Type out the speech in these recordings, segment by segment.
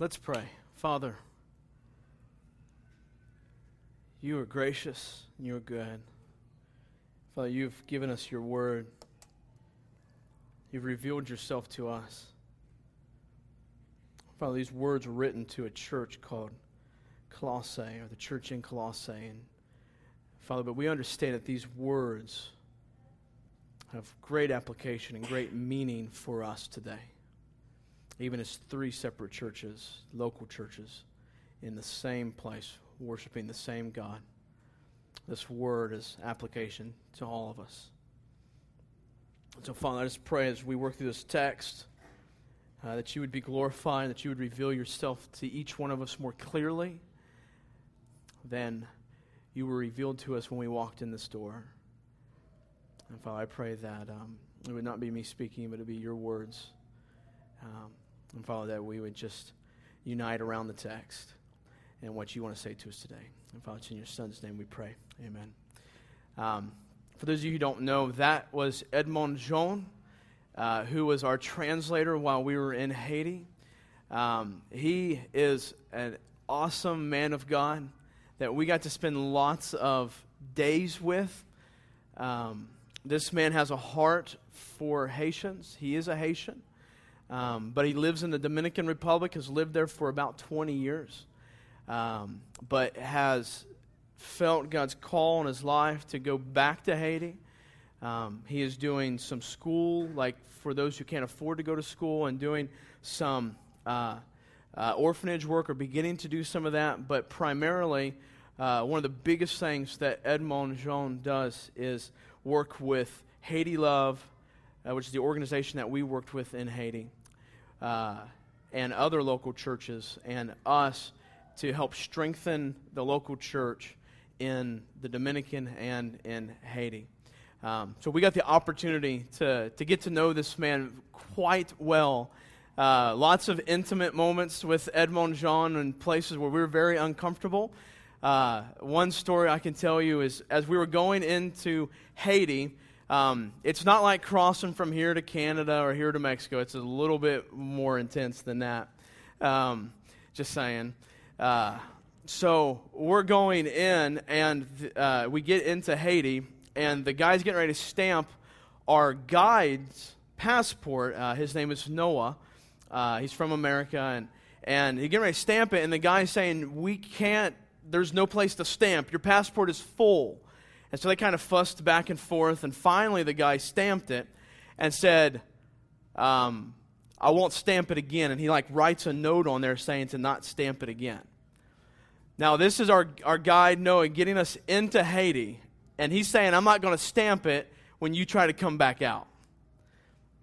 Let's pray. Father, you are gracious and you are good. Father, you've given us your word. You've revealed yourself to us. Father, these words were written to a church called Colossae, or the church in Colossae. And Father, but we understand that these words have great application and great meaning for us today. Even as three separate churches, local churches, in the same place, worshiping the same God. This word is application to all of us. So, Father, I just pray as we work through this text uh, that you would be glorified, that you would reveal yourself to each one of us more clearly than you were revealed to us when we walked in this door. And Father, I pray that um, it would not be me speaking, but it would be your words. Um, and Father, that we would just unite around the text and what you want to say to us today. And Father, it's in your Son's name we pray. Amen. Um, for those of you who don't know, that was Edmond Jean, uh, who was our translator while we were in Haiti. Um, he is an awesome man of God that we got to spend lots of days with. Um, this man has a heart for Haitians. He is a Haitian, um, but he lives in the Dominican Republic, has lived there for about 20 years, um, but has felt God's call in his life to go back to Haiti. Um, he is doing some school, like for those who can't afford to go to school, and doing some uh, uh, orphanage work or beginning to do some of that. But primarily, uh, one of the biggest things that Edmond Jean does is work with Haiti Love, uh, which is the organization that we worked with in Haiti, uh, and other local churches, and us to help strengthen the local church in the Dominican and in Haiti. Um, so we got the opportunity to, to get to know this man quite well. Uh, lots of intimate moments with Edmond Jean in places where we were very uncomfortable. Uh, one story I can tell you is as we were going into Haiti, um, it's not like crossing from here to Canada or here to Mexico. It's a little bit more intense than that. Um, just saying. Uh, so we're going in, and uh, we get into Haiti, and the guy's getting ready to stamp our guide's passport. Uh, his name is Noah. Uh, he's from America, and, and he's getting ready to stamp it, and the guy's saying, We can't, there's no place to stamp. Your passport is full. And so they kind of fussed back and forth, and finally the guy stamped it and said, um, I won't stamp it again. And he like writes a note on there saying to not stamp it again. Now, this is our, our guide, Noah, getting us into Haiti. And he's saying, I'm not going to stamp it when you try to come back out.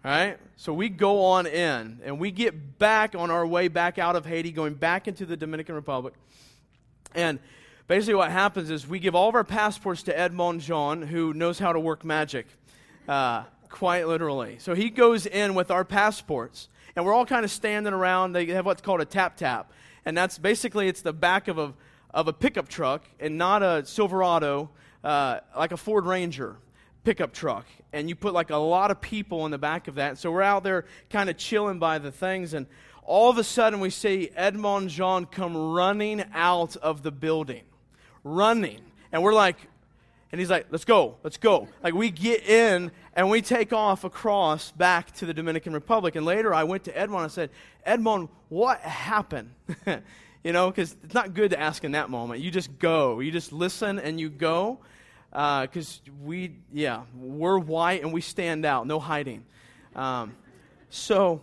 All right? So we go on in, and we get back on our way back out of Haiti, going back into the Dominican Republic. And basically, what happens is we give all of our passports to Edmond Jean, who knows how to work magic, uh, quite literally. So he goes in with our passports, and we're all kind of standing around. They have what's called a tap tap. And that's basically it's the back of a of a pickup truck and not a Silverado, uh, like a Ford Ranger pickup truck. And you put like a lot of people in the back of that. So we're out there kind of chilling by the things. And all of a sudden we see Edmond Jean come running out of the building. Running. And we're like, and he's like, let's go, let's go. Like we get in and we take off across back to the Dominican Republic. And later I went to Edmond and said, Edmond, what happened? you know, because it's not good to ask in that moment. You just go. You just listen and you go. Because uh, we, yeah, we're white and we stand out. No hiding. Um, so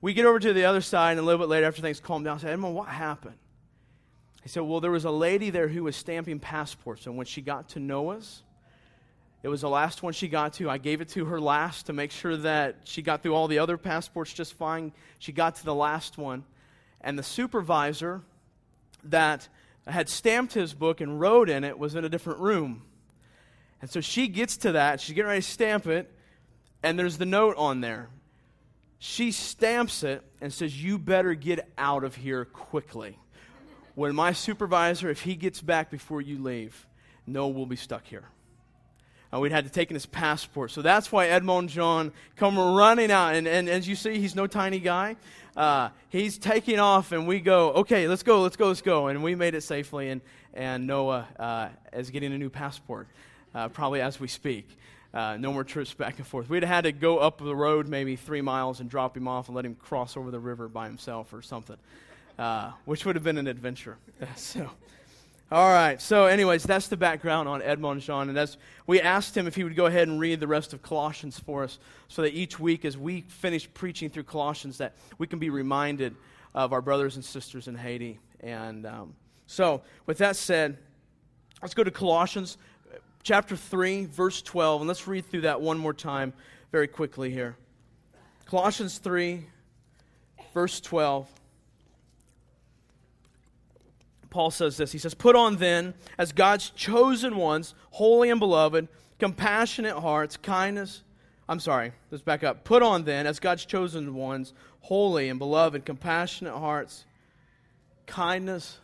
we get over to the other side, and a little bit later, after things calm down, I said, Edmond, what happened? He said, Well, there was a lady there who was stamping passports, and when she got to Noah's, it was the last one she got to. I gave it to her last to make sure that she got through all the other passports just fine. She got to the last one and the supervisor that had stamped his book and wrote in it was in a different room. And so she gets to that, she's getting ready to stamp it, and there's the note on there. She stamps it and says, You better get out of here quickly. When my supervisor, if he gets back before you leave, no, we'll be stuck here. uh, we'd had to take in his passport. So that's why Edmond Jean come running out. And, and as you see, he's no tiny guy. Uh, he's taking off, and we go, okay, let's go, let's go, let's go. And we made it safely, and, and Noah uh, is getting a new passport, uh, probably as we speak. Uh, no more trips back and forth. We'd had to go up the road maybe three miles and drop him off and let him cross over the river by himself or something, uh, which would have been an adventure. so. All right. So, anyways, that's the background on Edmond Jean. And as we asked him if he would go ahead and read the rest of Colossians for us, so that each week, as we finish preaching through Colossians, that we can be reminded of our brothers and sisters in Haiti. And um, so, with that said, let's go to Colossians chapter 3, verse 12, and let's read through that one more time very quickly here. Colossians 3, verse 12. Paul says this. He says, Put on then, as God's chosen ones, holy and beloved, compassionate hearts, kindness. I'm sorry, let's back up. Put on then, as God's chosen ones, holy and beloved, compassionate hearts, kindness.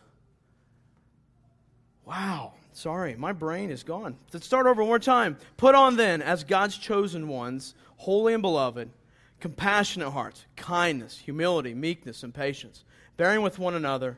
Wow, sorry, my brain is gone. Let's start over one more time. Put on then, as God's chosen ones, holy and beloved, compassionate hearts, kindness, humility, meekness, and patience, bearing with one another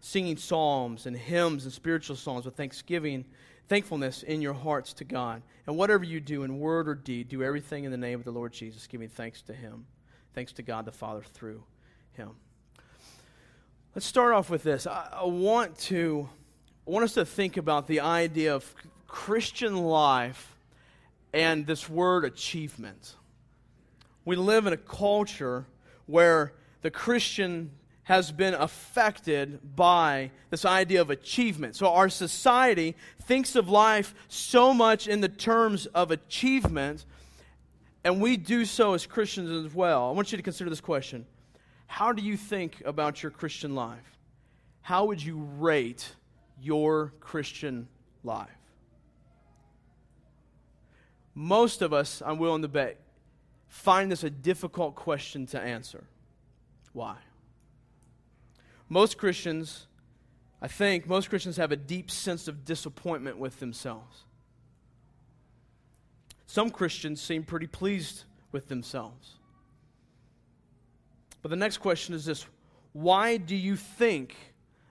singing psalms and hymns and spiritual songs with thanksgiving, thankfulness in your hearts to God. And whatever you do in word or deed, do everything in the name of the Lord Jesus, giving thanks to Him. Thanks to God the Father through Him. Let's start off with this. I, I want to I want us to think about the idea of Christian life and this word achievement. We live in a culture where the Christian has been affected by this idea of achievement. So, our society thinks of life so much in the terms of achievement, and we do so as Christians as well. I want you to consider this question How do you think about your Christian life? How would you rate your Christian life? Most of us, I'm willing to bet, find this a difficult question to answer. Why? Most Christians, I think, most Christians have a deep sense of disappointment with themselves. Some Christians seem pretty pleased with themselves. But the next question is this why do you think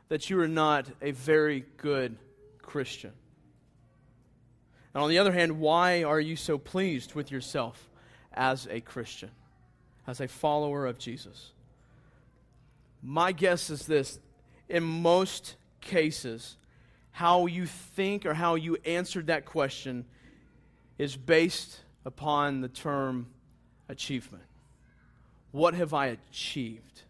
that you are not a very good Christian? And on the other hand, why are you so pleased with yourself as a Christian, as a follower of Jesus? My guess is this in most cases, how you think or how you answered that question is based upon the term achievement. What have I achieved?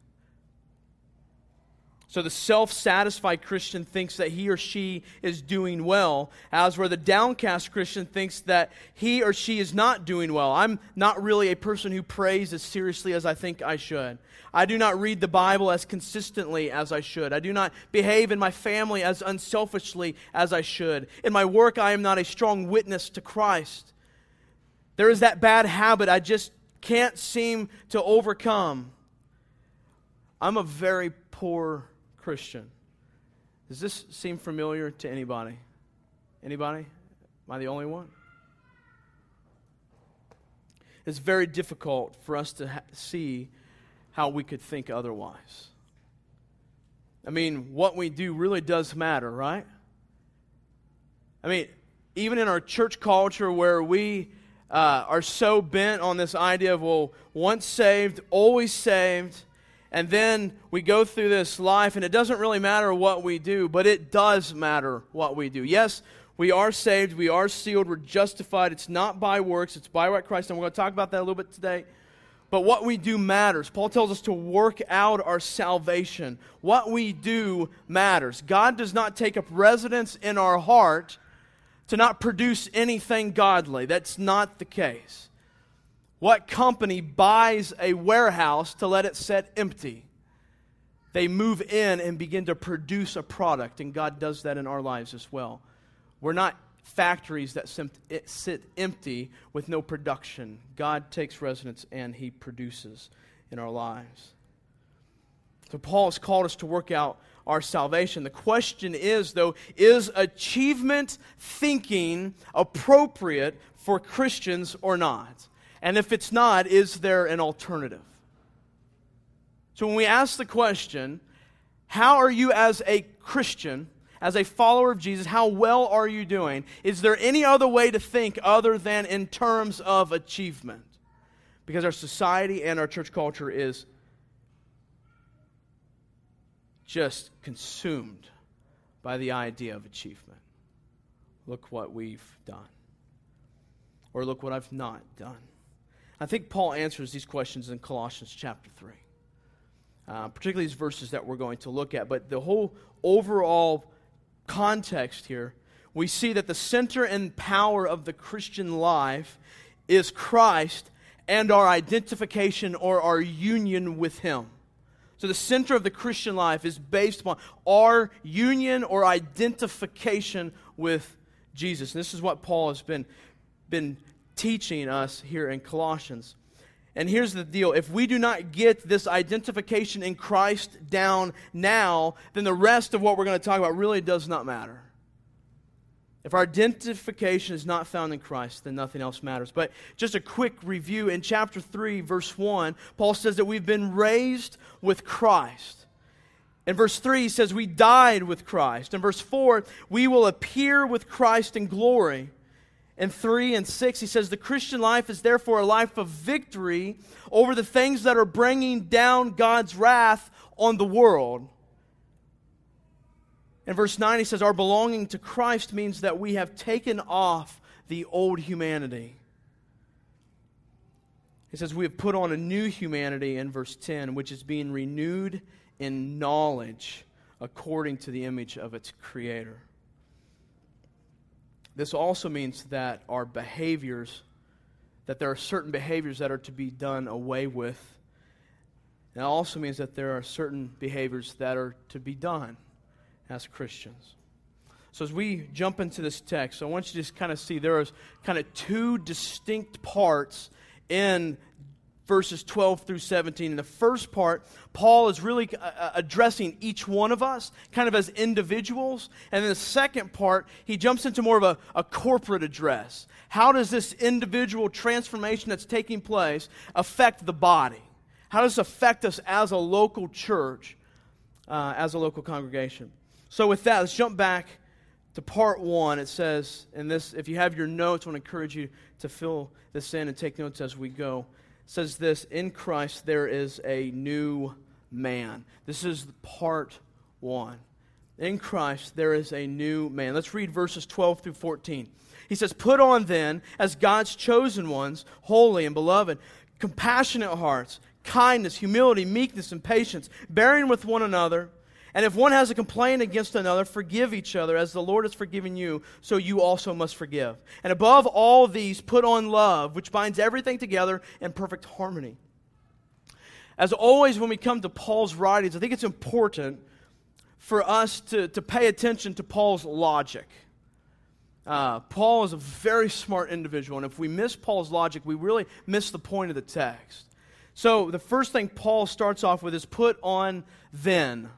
So the self satisfied Christian thinks that he or she is doing well, as where the downcast Christian thinks that he or she is not doing well. I'm not really a person who prays as seriously as I think I should. I do not read the Bible as consistently as I should. I do not behave in my family as unselfishly as I should. In my work, I am not a strong witness to Christ. There is that bad habit I just can't seem to overcome. I'm a very poor Christian. Does this seem familiar to anybody? Anybody? Am I the only one? It's very difficult for us to ha- see how we could think otherwise. I mean, what we do really does matter, right? I mean, even in our church culture where we uh, are so bent on this idea of, well, once saved, always saved, and then we go through this life, and it doesn't really matter what we do, but it does matter what we do. Yes, we are saved, we are sealed, we're justified. It's not by works, it's by what Christ. And we're going to talk about that a little bit today. But what we do matters. Paul tells us to work out our salvation. What we do matters. God does not take up residence in our heart to not produce anything godly. That's not the case. What company buys a warehouse to let it sit empty? They move in and begin to produce a product, and God does that in our lives as well. We're not factories that sit empty with no production. God takes residence and He produces in our lives. So, Paul has called us to work out our salvation. The question is, though, is achievement thinking appropriate for Christians or not? And if it's not, is there an alternative? So when we ask the question, how are you as a Christian, as a follower of Jesus, how well are you doing? Is there any other way to think other than in terms of achievement? Because our society and our church culture is just consumed by the idea of achievement. Look what we've done. Or look what I've not done. I think Paul answers these questions in Colossians chapter 3, uh, particularly these verses that we're going to look at. But the whole overall context here, we see that the center and power of the Christian life is Christ and our identification or our union with Him. So the center of the Christian life is based upon our union or identification with Jesus. And this is what Paul has been, been teaching us here in Colossians. And here's the deal if we do not get this identification in Christ down now, then the rest of what we're going to talk about really does not matter. If our identification is not found in Christ, then nothing else matters. But just a quick review in chapter 3, verse 1, Paul says that we've been raised with Christ. In verse 3, he says we died with Christ. In verse 4, we will appear with Christ in glory and 3 and 6, he says, The Christian life is therefore a life of victory over the things that are bringing down God's wrath on the world. In verse 9, he says, Our belonging to Christ means that we have taken off the old humanity. He says, We have put on a new humanity in verse 10, which is being renewed in knowledge according to the image of its creator. This also means that our behaviors, that there are certain behaviors that are to be done away with. And it also means that there are certain behaviors that are to be done as Christians. So as we jump into this text, I want you to just kind of see there is kind of two distinct parts in verses 12 through 17. In the first part, Paul is really uh, uh, addressing each one of us, kind of as individuals. And in the second part, he jumps into more of a, a corporate address. How does this individual transformation that's taking place affect the body? How does it affect us as a local church, uh, as a local congregation? So, with that, let's jump back to part one. It says, and this, if you have your notes, I want to encourage you to fill this in and take notes as we go says this In Christ there is a new man. This is part one. In Christ there is a new man. Let's read verses 12 through 14. He says, Put on then, as God's chosen ones, holy and beloved, compassionate hearts, kindness, humility, meekness, and patience, bearing with one another and if one has a complaint against another, forgive each other as the Lord has forgiven you, so you also must forgive. And above all these, put on love, which binds everything together in perfect harmony. As always, when we come to Paul's writings, I think it's important for us to, to pay attention to Paul's logic. Uh, Paul is a very smart individual, and if we miss Paul's logic, we really miss the point of the text. So, the first thing Paul starts off with is put on then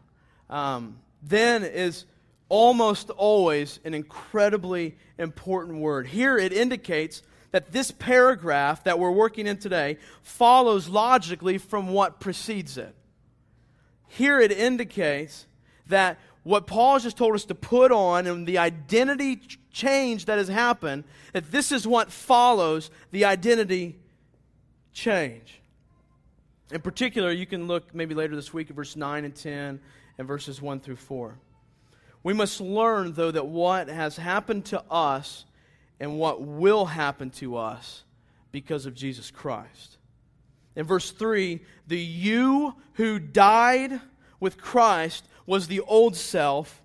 um, then is almost always an incredibly important word. Here it indicates that this paragraph that we're working in today follows logically from what precedes it. Here it indicates that what Paul has just told us to put on and the identity change that has happened, that this is what follows the identity change. In particular, you can look maybe later this week at verse 9 and 10 and verses 1 through 4. We must learn, though, that what has happened to us and what will happen to us because of Jesus Christ. In verse 3, the you who died with Christ was the old self,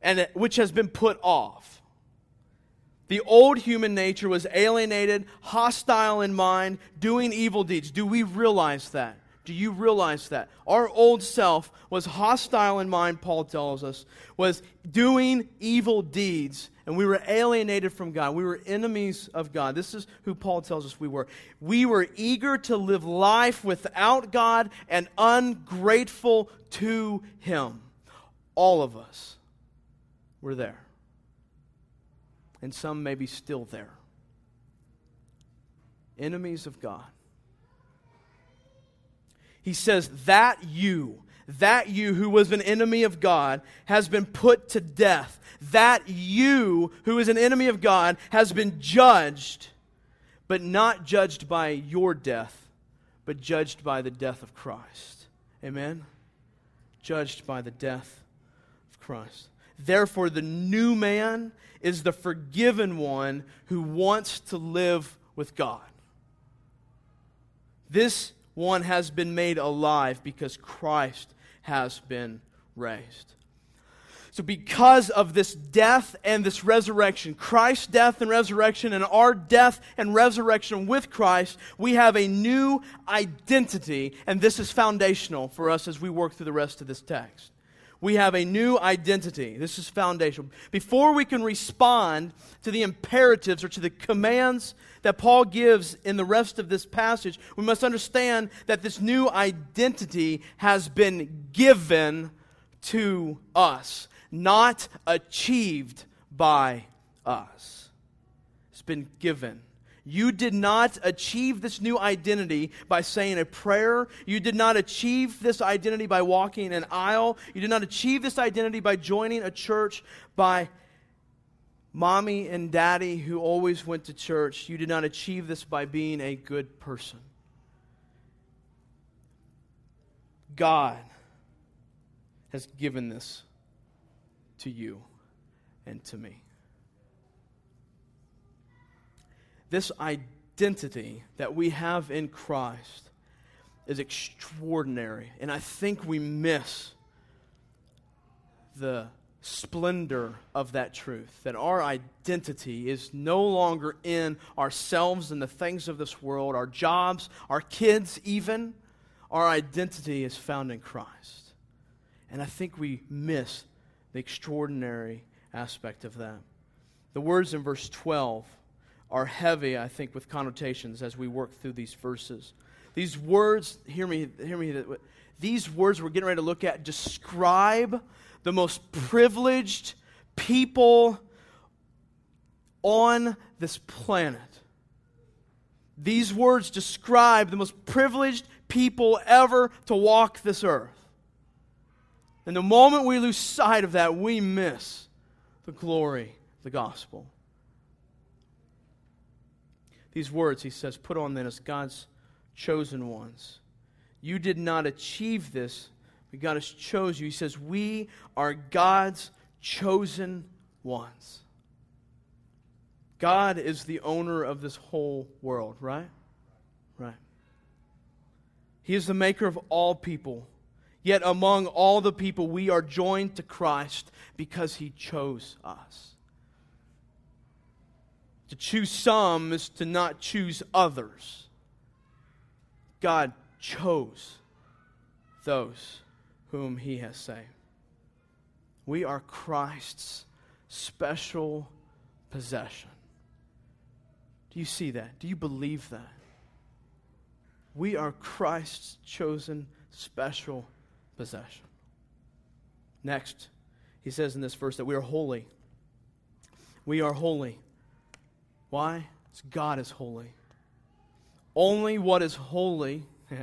and it, which has been put off. The old human nature was alienated, hostile in mind, doing evil deeds. Do we realize that? Do you realize that? Our old self was hostile in mind, Paul tells us, was doing evil deeds, and we were alienated from God. We were enemies of God. This is who Paul tells us we were. We were eager to live life without God and ungrateful to Him. All of us were there. And some may be still there. Enemies of God. He says, That you, that you who was an enemy of God has been put to death. That you who is an enemy of God has been judged, but not judged by your death, but judged by the death of Christ. Amen? Judged by the death of Christ. Therefore, the new man is the forgiven one who wants to live with God. This one has been made alive because Christ has been raised. So, because of this death and this resurrection, Christ's death and resurrection, and our death and resurrection with Christ, we have a new identity, and this is foundational for us as we work through the rest of this text we have a new identity. This is foundational. Before we can respond to the imperatives or to the commands that Paul gives in the rest of this passage, we must understand that this new identity has been given to us, not achieved by us. It's been given. You did not achieve this new identity by saying a prayer. You did not achieve this identity by walking an aisle. You did not achieve this identity by joining a church, by mommy and daddy who always went to church. You did not achieve this by being a good person. God has given this to you and to me. This identity that we have in Christ is extraordinary. And I think we miss the splendor of that truth that our identity is no longer in ourselves and the things of this world, our jobs, our kids, even. Our identity is found in Christ. And I think we miss the extraordinary aspect of that. The words in verse 12 are heavy, I think, with connotations as we work through these verses. These words, hear me, hear me, these words we're getting ready to look at describe the most privileged people on this planet. These words describe the most privileged people ever to walk this earth. And the moment we lose sight of that, we miss the glory of the gospel these words, he says, Put on then as God's chosen ones. You did not achieve this, but God has chose you. He says, We are God's chosen ones. God is the owner of this whole world, right? Right. He is the maker of all people. Yet among all the people, we are joined to Christ because he chose us. To choose some is to not choose others. God chose those whom he has saved. We are Christ's special possession. Do you see that? Do you believe that? We are Christ's chosen special possession. Next, he says in this verse that we are holy. We are holy. Why? It's God is holy. Only what is holy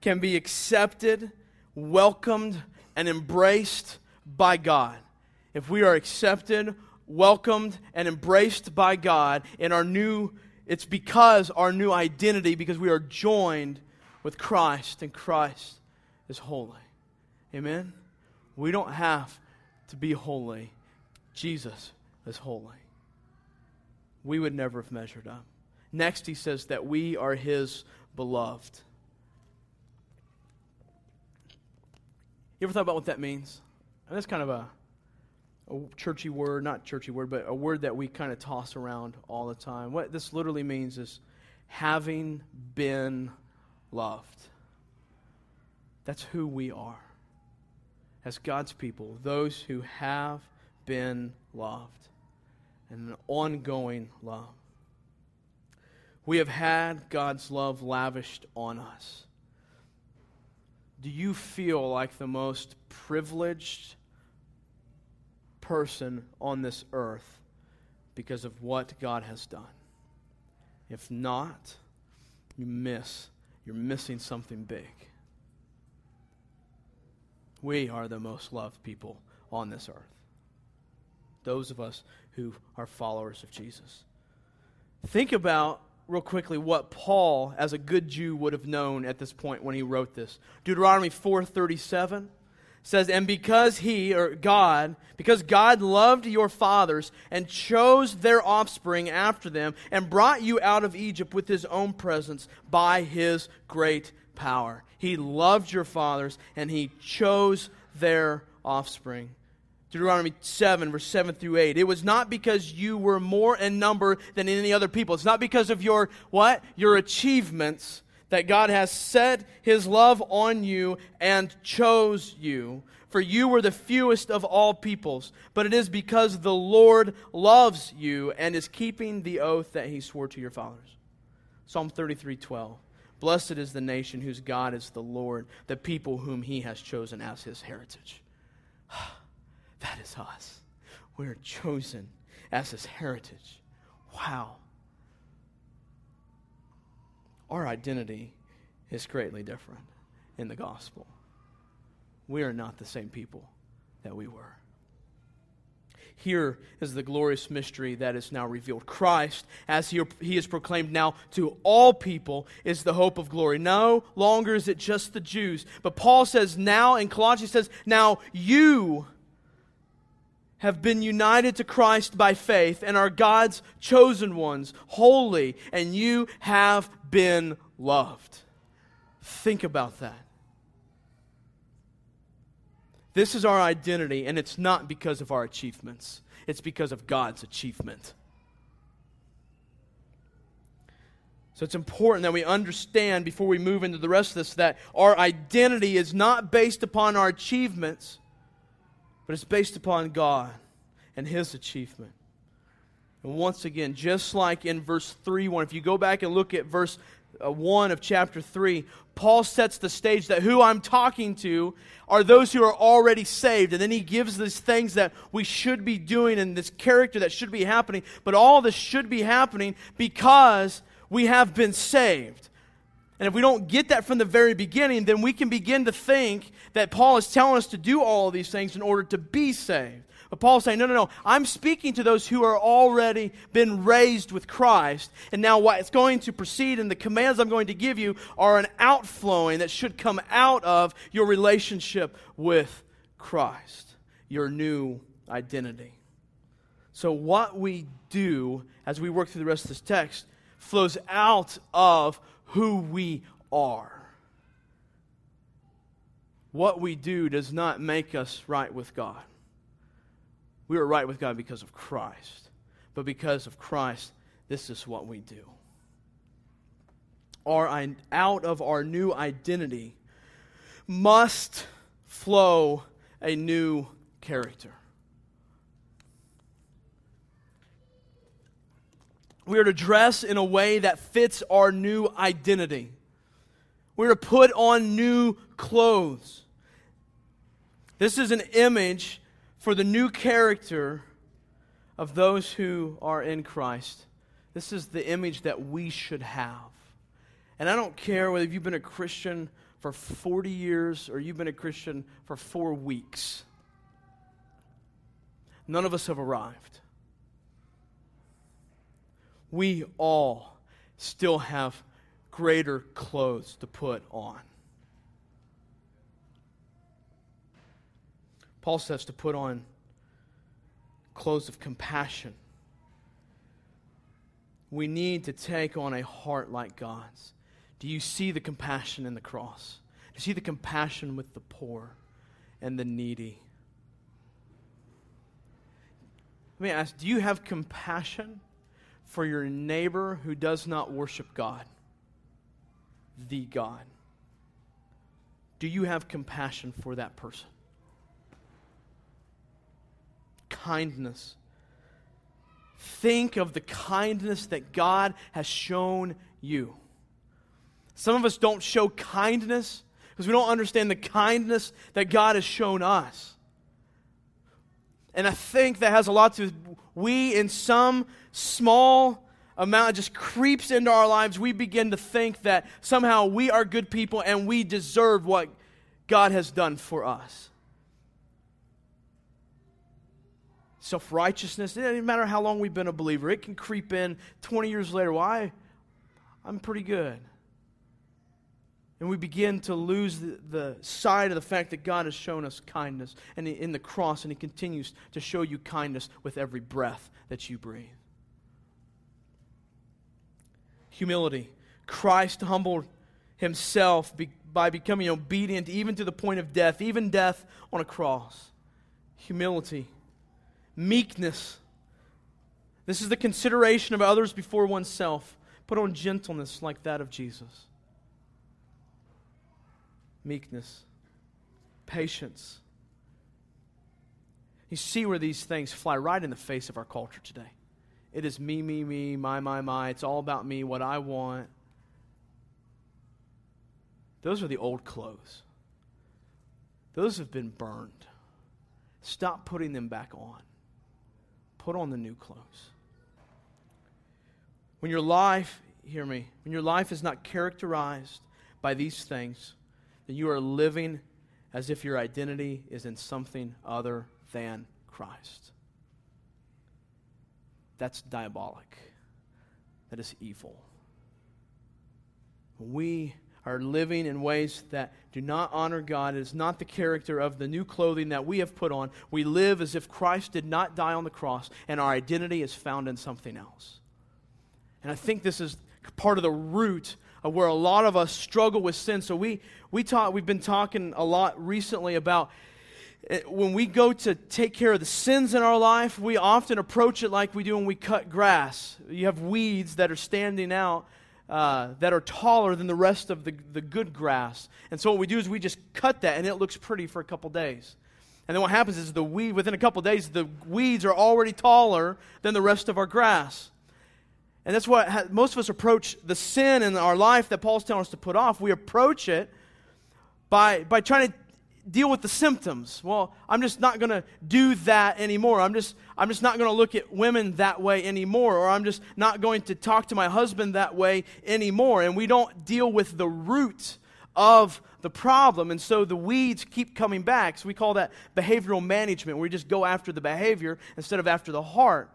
can be accepted, welcomed, and embraced by God. If we are accepted, welcomed, and embraced by God in our new, it's because our new identity, because we are joined with Christ, and Christ is holy. Amen? We don't have to be holy. Jesus is holy we would never have measured up. Next, he says that we are his beloved. You ever thought about what that means? And that's kind of a, a churchy word, not churchy word, but a word that we kind of toss around all the time. What this literally means is having been loved. That's who we are as God's people, those who have been loved and an ongoing love. We have had God's love lavished on us. Do you feel like the most privileged person on this earth because of what God has done? If not, you miss. You're missing something big. We are the most loved people on this earth. Those of us who are followers of Jesus. Think about real quickly what Paul as a good Jew would have known at this point when he wrote this. Deuteronomy 4:37 says and because he or God because God loved your fathers and chose their offspring after them and brought you out of Egypt with his own presence by his great power. He loved your fathers and he chose their offspring. Deuteronomy 7, verse 7 through 8. It was not because you were more in number than any other people. It's not because of your, what? Your achievements that God has set his love on you and chose you. For you were the fewest of all peoples. But it is because the Lord loves you and is keeping the oath that he swore to your fathers. Psalm 33, 12. Blessed is the nation whose God is the Lord, the people whom he has chosen as his heritage. That is us. We're chosen as his heritage. Wow. Our identity is greatly different in the gospel. We are not the same people that we were. Here is the glorious mystery that is now revealed. Christ, as he, he is proclaimed now to all people, is the hope of glory. No longer is it just the Jews. But Paul says now, in Colossians says, now you have been united to Christ by faith and are God's chosen ones, holy, and you have been loved. Think about that. This is our identity, and it's not because of our achievements, it's because of God's achievement. So it's important that we understand before we move into the rest of this that our identity is not based upon our achievements, but it's based upon God and His achievement. And once again, just like in verse 3 1, if you go back and look at verse uh, 1 of chapter 3, Paul sets the stage that who I'm talking to are those who are already saved. And then he gives these things that we should be doing and this character that should be happening. But all this should be happening because we have been saved. And if we don't get that from the very beginning, then we can begin to think that Paul is telling us to do all of these things in order to be saved. But Paul's saying, no, no, no. I'm speaking to those who are already been raised with Christ. And now what's going to proceed and the commands I'm going to give you are an outflowing that should come out of your relationship with Christ, your new identity. So what we do as we work through the rest of this text flows out of who we are. What we do does not make us right with God. We are right with God because of Christ. But because of Christ, this is what we do. Our, out of our new identity must flow a new character. We are to dress in a way that fits our new identity. We're to put on new clothes. This is an image for the new character of those who are in Christ. This is the image that we should have. And I don't care whether you've been a Christian for 40 years or you've been a Christian for four weeks. None of us have arrived. We all still have greater clothes to put on. Paul says to put on clothes of compassion. We need to take on a heart like God's. Do you see the compassion in the cross? Do you see the compassion with the poor and the needy? Let me ask do you have compassion for your neighbor who does not worship God? The God. Do you have compassion for that person? Kindness. Think of the kindness that God has shown you. Some of us don't show kindness because we don't understand the kindness that God has shown us. And I think that has a lot to do we, in some small amount, just creeps into our lives. We begin to think that somehow we are good people and we deserve what God has done for us. Self righteousness, it doesn't matter how long we've been a believer, it can creep in 20 years later. Why? I'm pretty good. And we begin to lose the, the sight of the fact that God has shown us kindness and in the cross, and He continues to show you kindness with every breath that you breathe. Humility. Christ humbled Himself be, by becoming obedient even to the point of death, even death on a cross. Humility. Meekness. This is the consideration of others before oneself. Put on gentleness like that of Jesus meekness, patience. You see where these things fly right in the face of our culture today. It is me, me, me, my, my, my. It's all about me, what I want. Those are the old clothes. Those have been burned. Stop putting them back on. Put on the new clothes. When your life, hear me, when your life is not characterized by these things, then you are living as if your identity is in something other than Christ. That's diabolic. That is evil. We are living in ways that do not honor God. It is not the character of the new clothing that we have put on. We live as if Christ did not die on the cross, and our identity is found in something else. And I think this is part of the root of where a lot of us struggle with sin. So we, we talk, we've been talking a lot recently about when we go to take care of the sins in our life, we often approach it like we do when we cut grass. You have weeds that are standing out uh, that are taller than the rest of the, the good grass. And so what we do is we just cut that, and it looks pretty for a couple days. And then what happens is the weed, within a couple days, the weeds are already taller than the rest of our grass. And that's what most of us approach the sin in our life that Paul's telling us to put off. We approach it by, by trying to deal with the symptoms. Well, I'm just not going to do that anymore. I'm just, I'm just not going to look at women that way anymore. Or I'm just not going to talk to my husband that way anymore. And we don't deal with the root of the problem. And so the weeds keep coming back. So we call that behavioral management, where we just go after the behavior instead of after the heart.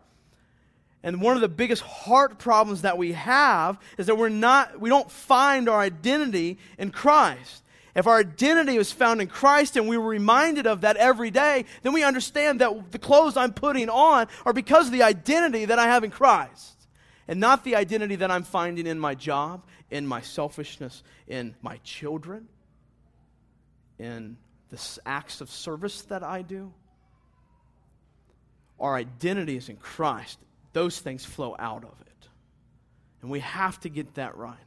And one of the biggest heart problems that we have is that we're not, we don't find our identity in Christ. If our identity is found in Christ and we were reminded of that every day, then we understand that the clothes I'm putting on are because of the identity that I have in Christ and not the identity that I'm finding in my job, in my selfishness, in my children, in the acts of service that I do. Our identity is in Christ those things flow out of it. And we have to get that right.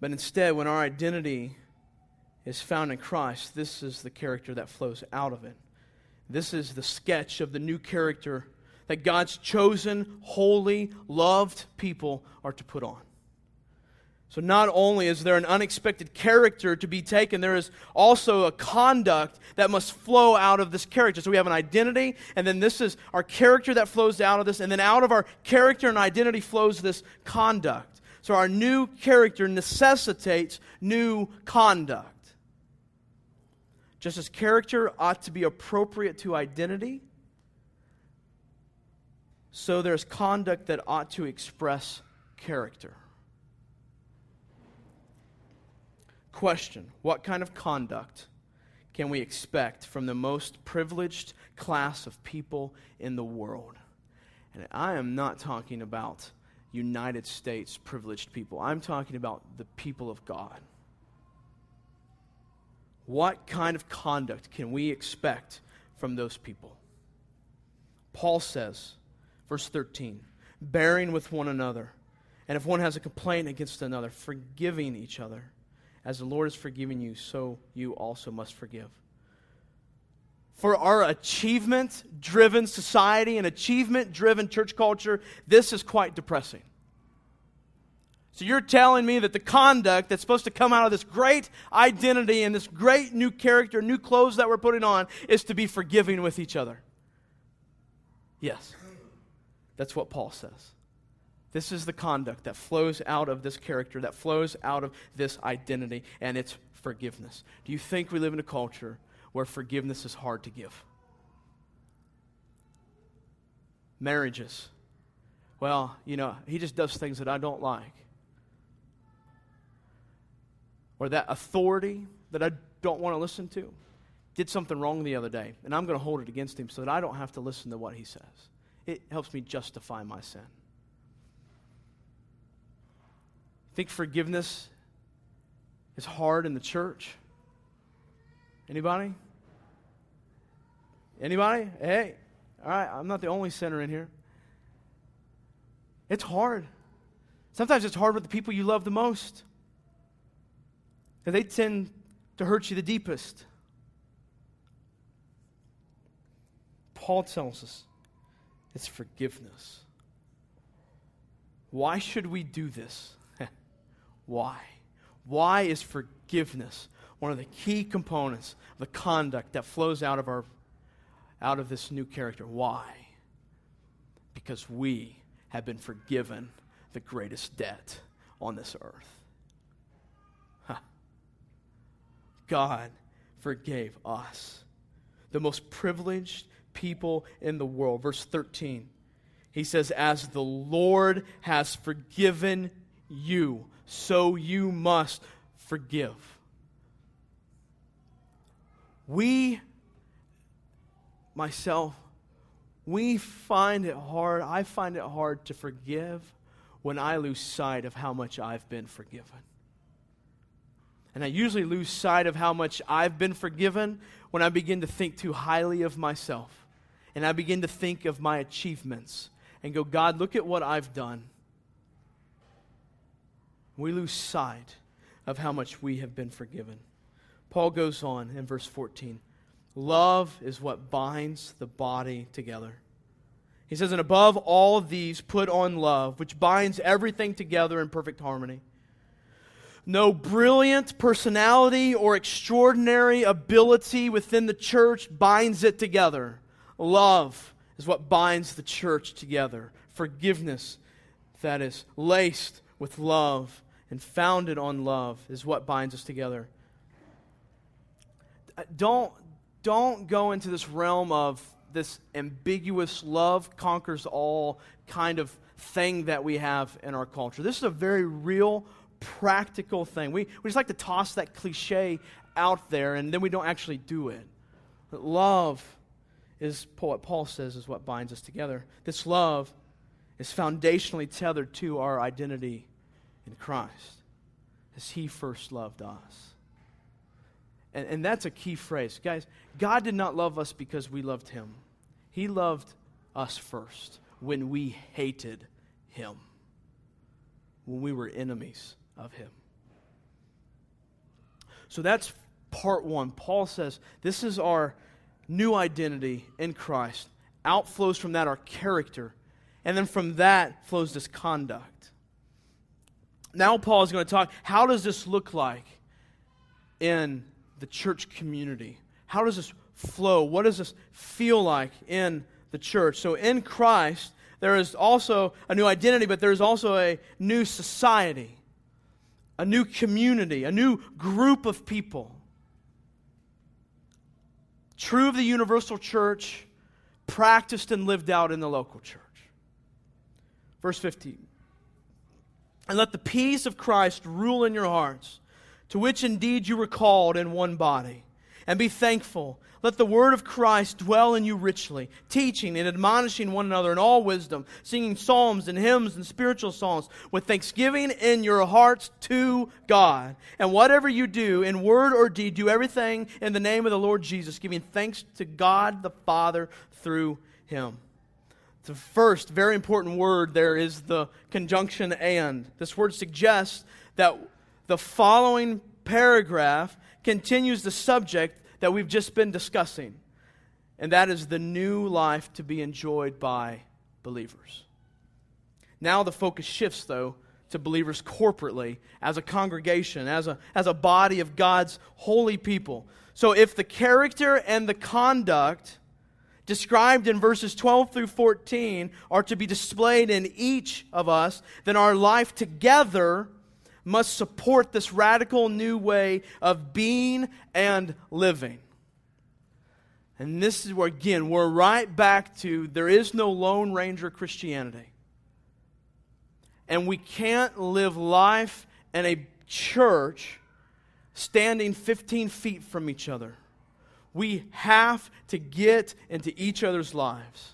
But instead, when our identity is found in Christ, this is the character that flows out of it. This is the sketch of the new character that God's chosen, holy, loved people are to put on. So, not only is there an unexpected character to be taken, there is also a conduct that must flow out of this character. So, we have an identity, and then this is our character that flows out of this, and then out of our character and identity flows this conduct. So, our new character necessitates new conduct. Just as character ought to be appropriate to identity, so there's conduct that ought to express character. Question What kind of conduct can we expect from the most privileged class of people in the world? And I am not talking about United States privileged people, I'm talking about the people of God. What kind of conduct can we expect from those people? Paul says, verse 13, bearing with one another. And if one has a complaint against another, forgiving each other. As the Lord has forgiven you, so you also must forgive. For our achievement driven society and achievement driven church culture, this is quite depressing. So you're telling me that the conduct that's supposed to come out of this great identity and this great new character, new clothes that we're putting on, is to be forgiving with each other. Yes. That's what Paul says. This is the conduct that flows out of this character, that flows out of this identity, and it's forgiveness. Do you think we live in a culture where forgiveness is hard to give? Marriages. Well, you know, he just does things that I don't like. Or that authority that I don't want to listen to did something wrong the other day, and I'm going to hold it against him so that I don't have to listen to what he says. It helps me justify my sin. Think forgiveness is hard in the church? Anybody? Anybody? Hey, all right, I'm not the only sinner in here. It's hard. Sometimes it's hard with the people you love the most. And they tend to hurt you the deepest. Paul tells us it's forgiveness. Why should we do this? Why? Why is forgiveness one of the key components of the conduct that flows out of our out of this new character? Why? Because we have been forgiven the greatest debt on this earth. Huh. God forgave us, the most privileged people in the world. Verse 13, he says, As the Lord has forgiven you, so you must forgive. We, myself, we find it hard, I find it hard to forgive when I lose sight of how much I've been forgiven. And I usually lose sight of how much I've been forgiven when I begin to think too highly of myself and I begin to think of my achievements and go, God, look at what I've done. We lose sight of how much we have been forgiven. Paul goes on in verse 14 Love is what binds the body together. He says, And above all of these, put on love, which binds everything together in perfect harmony. No brilliant personality or extraordinary ability within the church binds it together. Love is what binds the church together. Forgiveness that is laced with love and founded on love is what binds us together. Don't, don't go into this realm of this ambiguous love conquers all kind of thing that we have in our culture. This is a very real, practical thing. We, we just like to toss that cliche out there and then we don't actually do it. But love is what Paul says is what binds us together. This love is foundationally tethered to our identity in Christ, as He first loved us. And, and that's a key phrase. Guys, God did not love us because we loved Him, He loved us first when we hated Him, when we were enemies of Him. So that's part one. Paul says this is our new identity in Christ. Outflows from that our character. And then from that flows this conduct. Now, Paul is going to talk how does this look like in the church community? How does this flow? What does this feel like in the church? So, in Christ, there is also a new identity, but there is also a new society, a new community, a new group of people true of the universal church, practiced and lived out in the local church. Verse 15. And let the peace of Christ rule in your hearts, to which indeed you were called in one body, and be thankful. Let the word of Christ dwell in you richly, teaching and admonishing one another in all wisdom, singing psalms and hymns and spiritual songs with thanksgiving in your hearts to God. And whatever you do, in word or deed, do everything in the name of the Lord Jesus, giving thanks to God the Father through him. The first very important word there is the conjunction and. This word suggests that the following paragraph continues the subject that we've just been discussing, and that is the new life to be enjoyed by believers. Now the focus shifts, though, to believers corporately, as a congregation, as a, as a body of God's holy people. So if the character and the conduct described in verses 12 through 14 are to be displayed in each of us, then our life together must support this radical new way of being and living. And this is where, again, we're right back to there is no Lone Ranger Christianity. And we can't live life in a church standing 15 feet from each other. We have to get into each other's lives.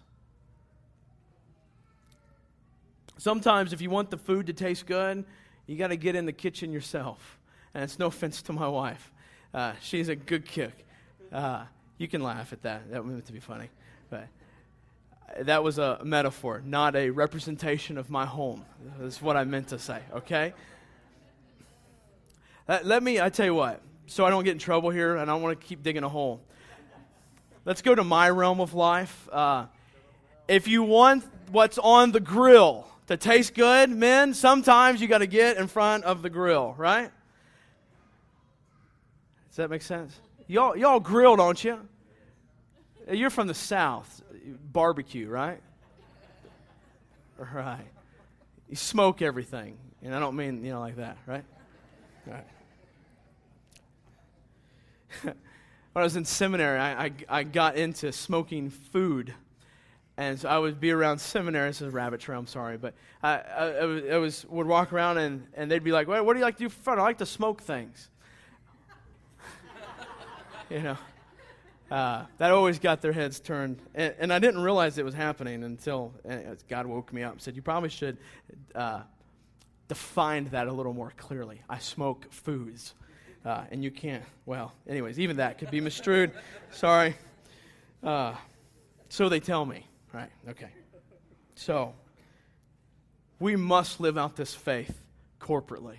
Sometimes, if you want the food to taste good, you got to get in the kitchen yourself. And it's no offense to my wife. Uh, she's a good cook. Uh, you can laugh at that. That meant to be funny. But that was a metaphor, not a representation of my home. That's what I meant to say, okay? Uh, let me, I tell you what, so I don't get in trouble here and I don't want to keep digging a hole. Let's go to my realm of life. Uh, if you want what's on the grill to taste good, men, sometimes you got to get in front of the grill, right? Does that make sense? Y'all, y'all grill, don't you? You're from the South. Barbecue, right? Right. You smoke everything. And I don't mean, you know, like that, right? Right. when I was in seminary, I, I, I, got into smoking food. And so I would be around seminary. This is a rabbit trail, I'm sorry. But I, I, I, was, would walk around and, and they'd be like, well, what do you like to do for fun? I like to smoke things. you know, uh, that always got their heads turned. And, and, I didn't realize it was happening until God woke me up and said, you probably should uh, define that a little more clearly. I smoke foods. Uh, and you can't. Well, anyways, even that could be misstrued. Sorry. Uh, so they tell me, right? Okay. So we must live out this faith corporately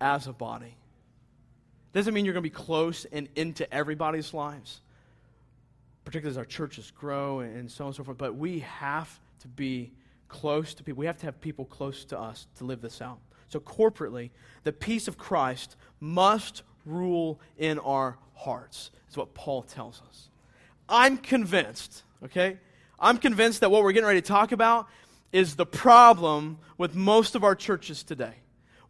as a body. Doesn't mean you're going to be close and into everybody's lives, particularly as our churches grow and so on and so forth. But we have to be close to people. We have to have people close to us to live this out. So, corporately, the peace of Christ must rule in our hearts, is what Paul tells us. I'm convinced, okay? I'm convinced that what we're getting ready to talk about is the problem with most of our churches today.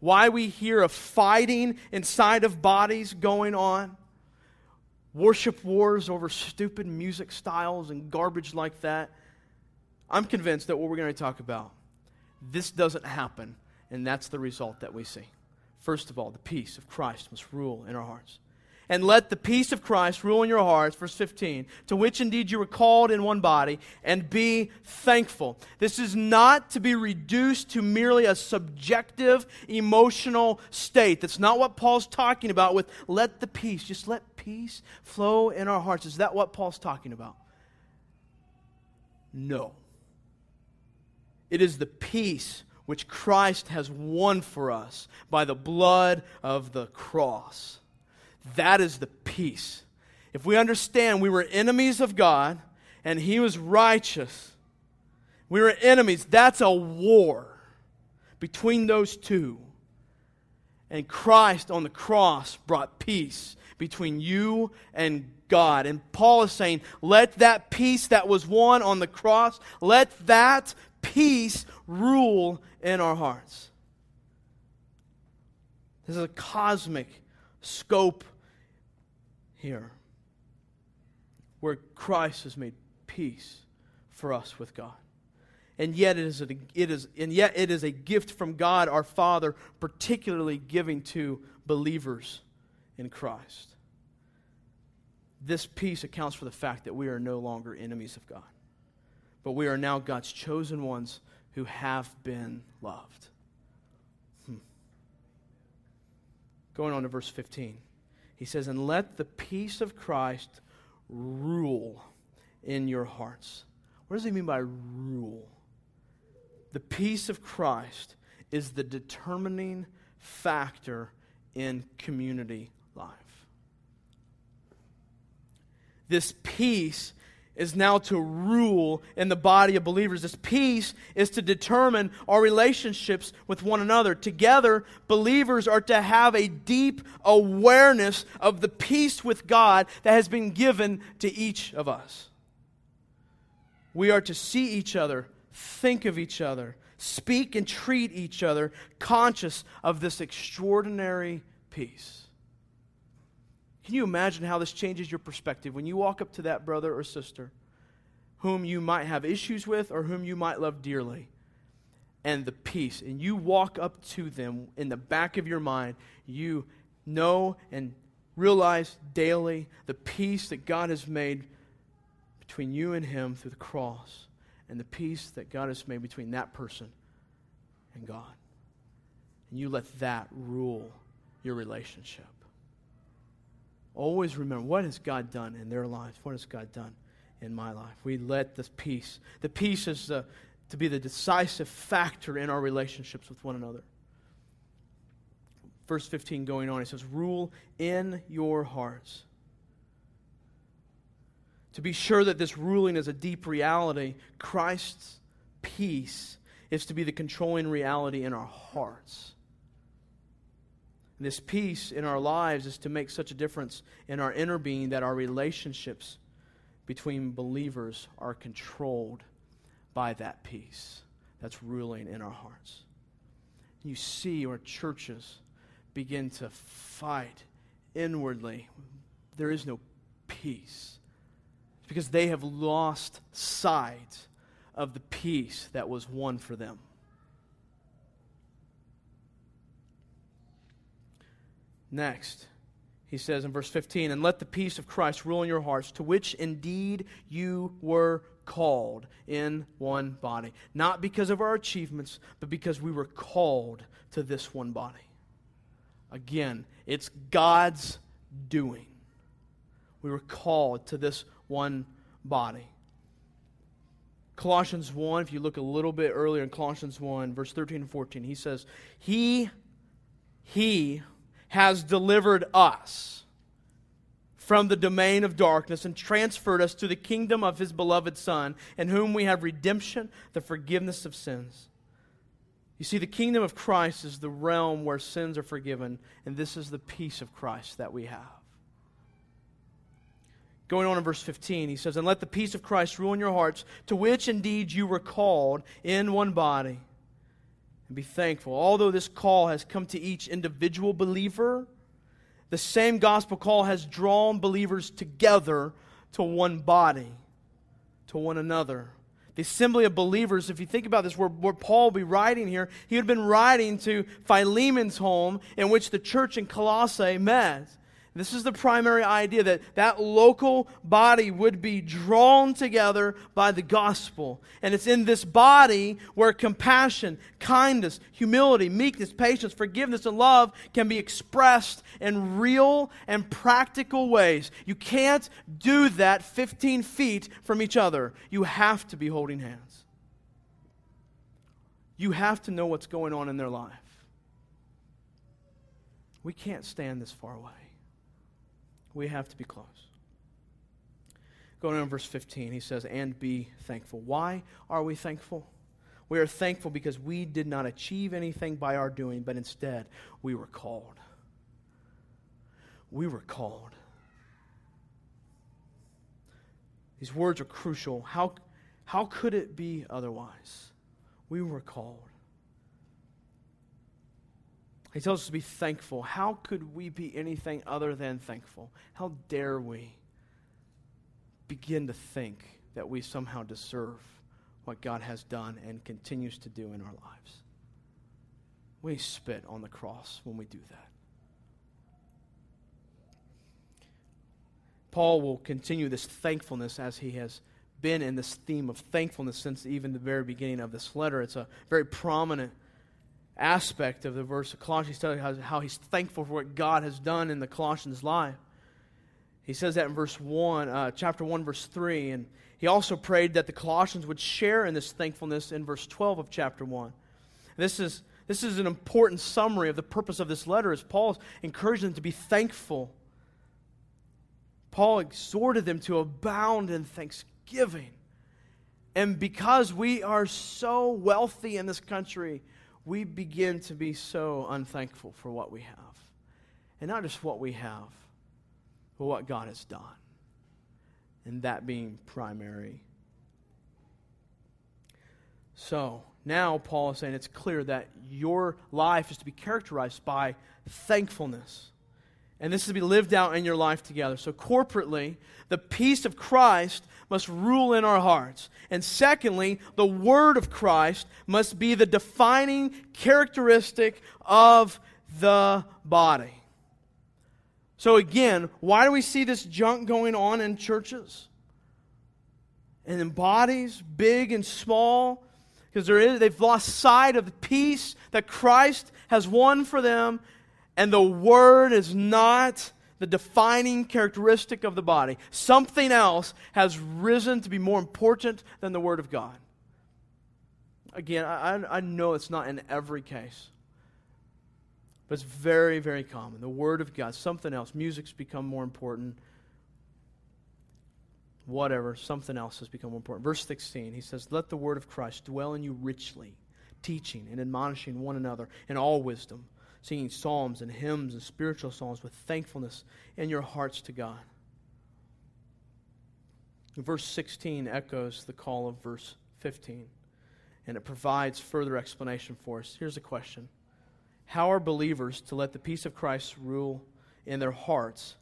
Why we hear of fighting inside of bodies going on, worship wars over stupid music styles and garbage like that. I'm convinced that what we're going to talk about, this doesn't happen, and that's the result that we see. First of all, the peace of Christ must rule in our hearts. And let the peace of Christ rule in your hearts, verse 15, to which indeed you were called in one body, and be thankful. This is not to be reduced to merely a subjective emotional state. That's not what Paul's talking about with let the peace. Just let peace flow in our hearts. Is that what Paul's talking about? No. It is the peace which Christ has won for us by the blood of the cross. That is the peace. If we understand we were enemies of God and He was righteous, we were enemies. That's a war between those two. And Christ on the cross brought peace between you and God. And Paul is saying, let that peace that was won on the cross, let that peace rule in our hearts. This is a cosmic scope here where Christ has made peace for us with God. And yet it is a, it is and yet it is a gift from God our Father particularly giving to believers in Christ. This peace accounts for the fact that we are no longer enemies of God but we are now God's chosen ones who have been loved. Hmm. Going on to verse 15, he says, And let the peace of Christ rule in your hearts. What does he mean by rule? The peace of Christ is the determining factor in community life. This peace is now to rule in the body of believers. This peace is to determine our relationships with one another. Together, believers are to have a deep awareness of the peace with God that has been given to each of us. We are to see each other, think of each other, speak and treat each other, conscious of this extraordinary peace. Can you imagine how this changes your perspective when you walk up to that brother or sister whom you might have issues with or whom you might love dearly? And the peace, and you walk up to them in the back of your mind, you know and realize daily the peace that God has made between you and Him through the cross, and the peace that God has made between that person and God. And you let that rule your relationship. Always remember what has God done in their lives? What has God done in my life? We let this peace, the peace is the, to be the decisive factor in our relationships with one another. Verse 15 going on, it says, Rule in your hearts. To be sure that this ruling is a deep reality, Christ's peace is to be the controlling reality in our hearts. This peace in our lives is to make such a difference in our inner being that our relationships between believers are controlled by that peace that's ruling in our hearts. You see our churches begin to fight inwardly. There is no peace. Because they have lost sight of the peace that was won for them. Next, he says in verse 15, And let the peace of Christ rule in your hearts, to which indeed you were called in one body. Not because of our achievements, but because we were called to this one body. Again, it's God's doing. We were called to this one body. Colossians 1, if you look a little bit earlier in Colossians 1, verse 13 and 14, he says, He, He, has delivered us from the domain of darkness and transferred us to the kingdom of his beloved Son, in whom we have redemption, the forgiveness of sins. You see, the kingdom of Christ is the realm where sins are forgiven, and this is the peace of Christ that we have. Going on in verse 15, he says, And let the peace of Christ rule in your hearts, to which indeed you were called in one body and be thankful. Although this call has come to each individual believer, the same gospel call has drawn believers together to one body, to one another. The assembly of believers, if you think about this, where, where Paul will be writing here, he had been writing to Philemon's home in which the church in Colossae met. This is the primary idea that that local body would be drawn together by the gospel. And it's in this body where compassion, kindness, humility, meekness, patience, forgiveness, and love can be expressed in real and practical ways. You can't do that 15 feet from each other. You have to be holding hands. You have to know what's going on in their life. We can't stand this far away. We have to be close. Going on verse 15, he says, and be thankful. Why are we thankful? We are thankful because we did not achieve anything by our doing, but instead we were called. We were called. These words are crucial. How, how could it be otherwise? We were called. He tells us to be thankful. How could we be anything other than thankful? How dare we begin to think that we somehow deserve what God has done and continues to do in our lives? We spit on the cross when we do that. Paul will continue this thankfulness as he has been in this theme of thankfulness since even the very beginning of this letter. It's a very prominent aspect of the verse of Colossians. Telling how, how he's thankful for what God has done in the Colossians' life. He says that in verse 1, uh, chapter 1, verse 3, and he also prayed that the Colossians would share in this thankfulness in verse 12 of chapter 1. This is, this is an important summary of the purpose of this letter as Paul encouraged them to be thankful. Paul exhorted them to abound in thanksgiving. And because we are so wealthy in this country, we begin to be so unthankful for what we have. And not just what we have, but what God has done. And that being primary. So, now Paul is saying it's clear that your life is to be characterized by thankfulness. And this is to be lived out in your life together. So, corporately, the peace of Christ must rule in our hearts. And secondly, the word of Christ must be the defining characteristic of the body. So, again, why do we see this junk going on in churches? And in bodies, big and small? Because they've lost sight of the peace that Christ has won for them and the Word is not the defining characteristic of the body. Something else has risen to be more important than the Word of God. Again, I, I know it's not in every case, but it's very, very common. The Word of God, something else. Music's become more important. Whatever, something else has become more important. Verse 16, he says, Let the Word of Christ dwell in you richly, teaching and admonishing one another in all wisdom singing psalms and hymns and spiritual songs with thankfulness in your hearts to God. Verse 16 echoes the call of verse 15, and it provides further explanation for us. Here's a question How are believers to let the peace of Christ rule in their hearts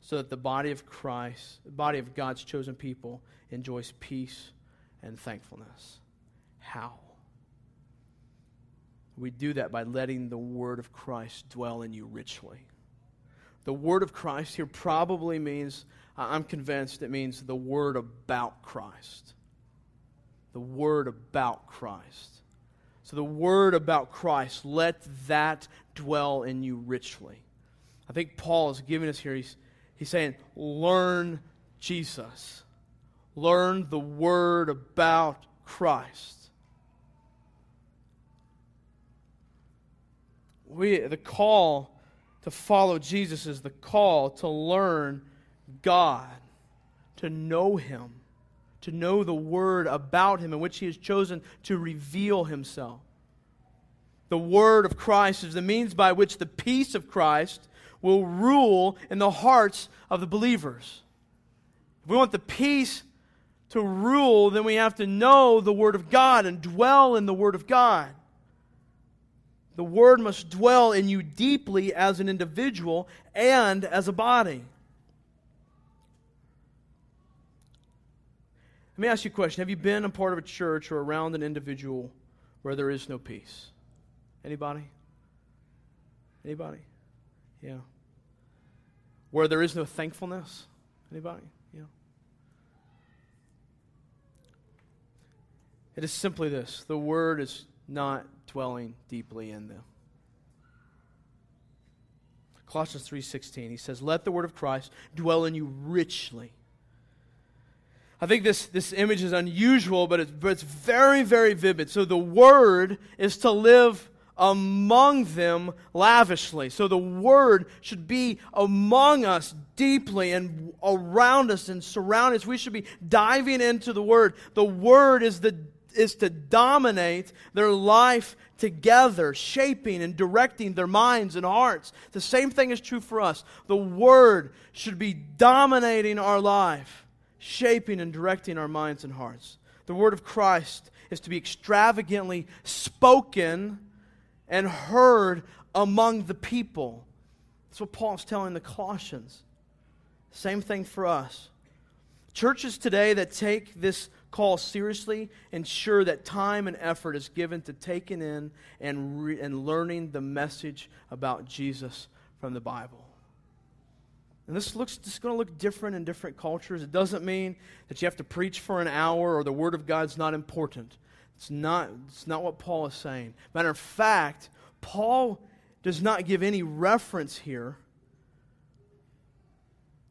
so that the body of Christ, the body of God's chosen people, enjoys peace and thankfulness? How? We do that by letting the word of Christ dwell in you richly. The word of Christ here probably means, I'm convinced it means the word about Christ. The word about Christ. So, the word about Christ, let that dwell in you richly. I think Paul is giving us here, he's, he's saying, learn Jesus. Learn the word about Christ. We, the call to follow Jesus is the call to learn God, to know Him, to know the Word about Him in which He has chosen to reveal Himself. The Word of Christ is the means by which the peace of Christ will rule in the hearts of the believers. If we want the peace to rule, then we have to know the Word of God and dwell in the Word of God. The Word must dwell in you deeply as an individual and as a body. Let me ask you a question. Have you been a part of a church or around an individual where there is no peace? Anybody? Anybody? Yeah. Where there is no thankfulness? Anybody? Yeah. It is simply this the word is not dwelling deeply in them. Colossians 3:16 he says let the word of Christ dwell in you richly. I think this, this image is unusual, but it's, but it's very, very vivid. So the word is to live among them lavishly. So the word should be among us deeply and around us and surround us. We should be diving into the word. The word is the is to dominate their life together, shaping and directing their minds and hearts. The same thing is true for us. The Word should be dominating our life, shaping and directing our minds and hearts. The Word of Christ is to be extravagantly spoken and heard among the people. That's what Paul's telling the Colossians. Same thing for us. Churches today that take this call seriously ensure that time and effort is given to taking in and, re- and learning the message about Jesus from the Bible. And this looks is going to look different in different cultures. It doesn't mean that you have to preach for an hour or the Word of God's not important. It's not, it's not what Paul is saying. Matter of fact, Paul does not give any reference here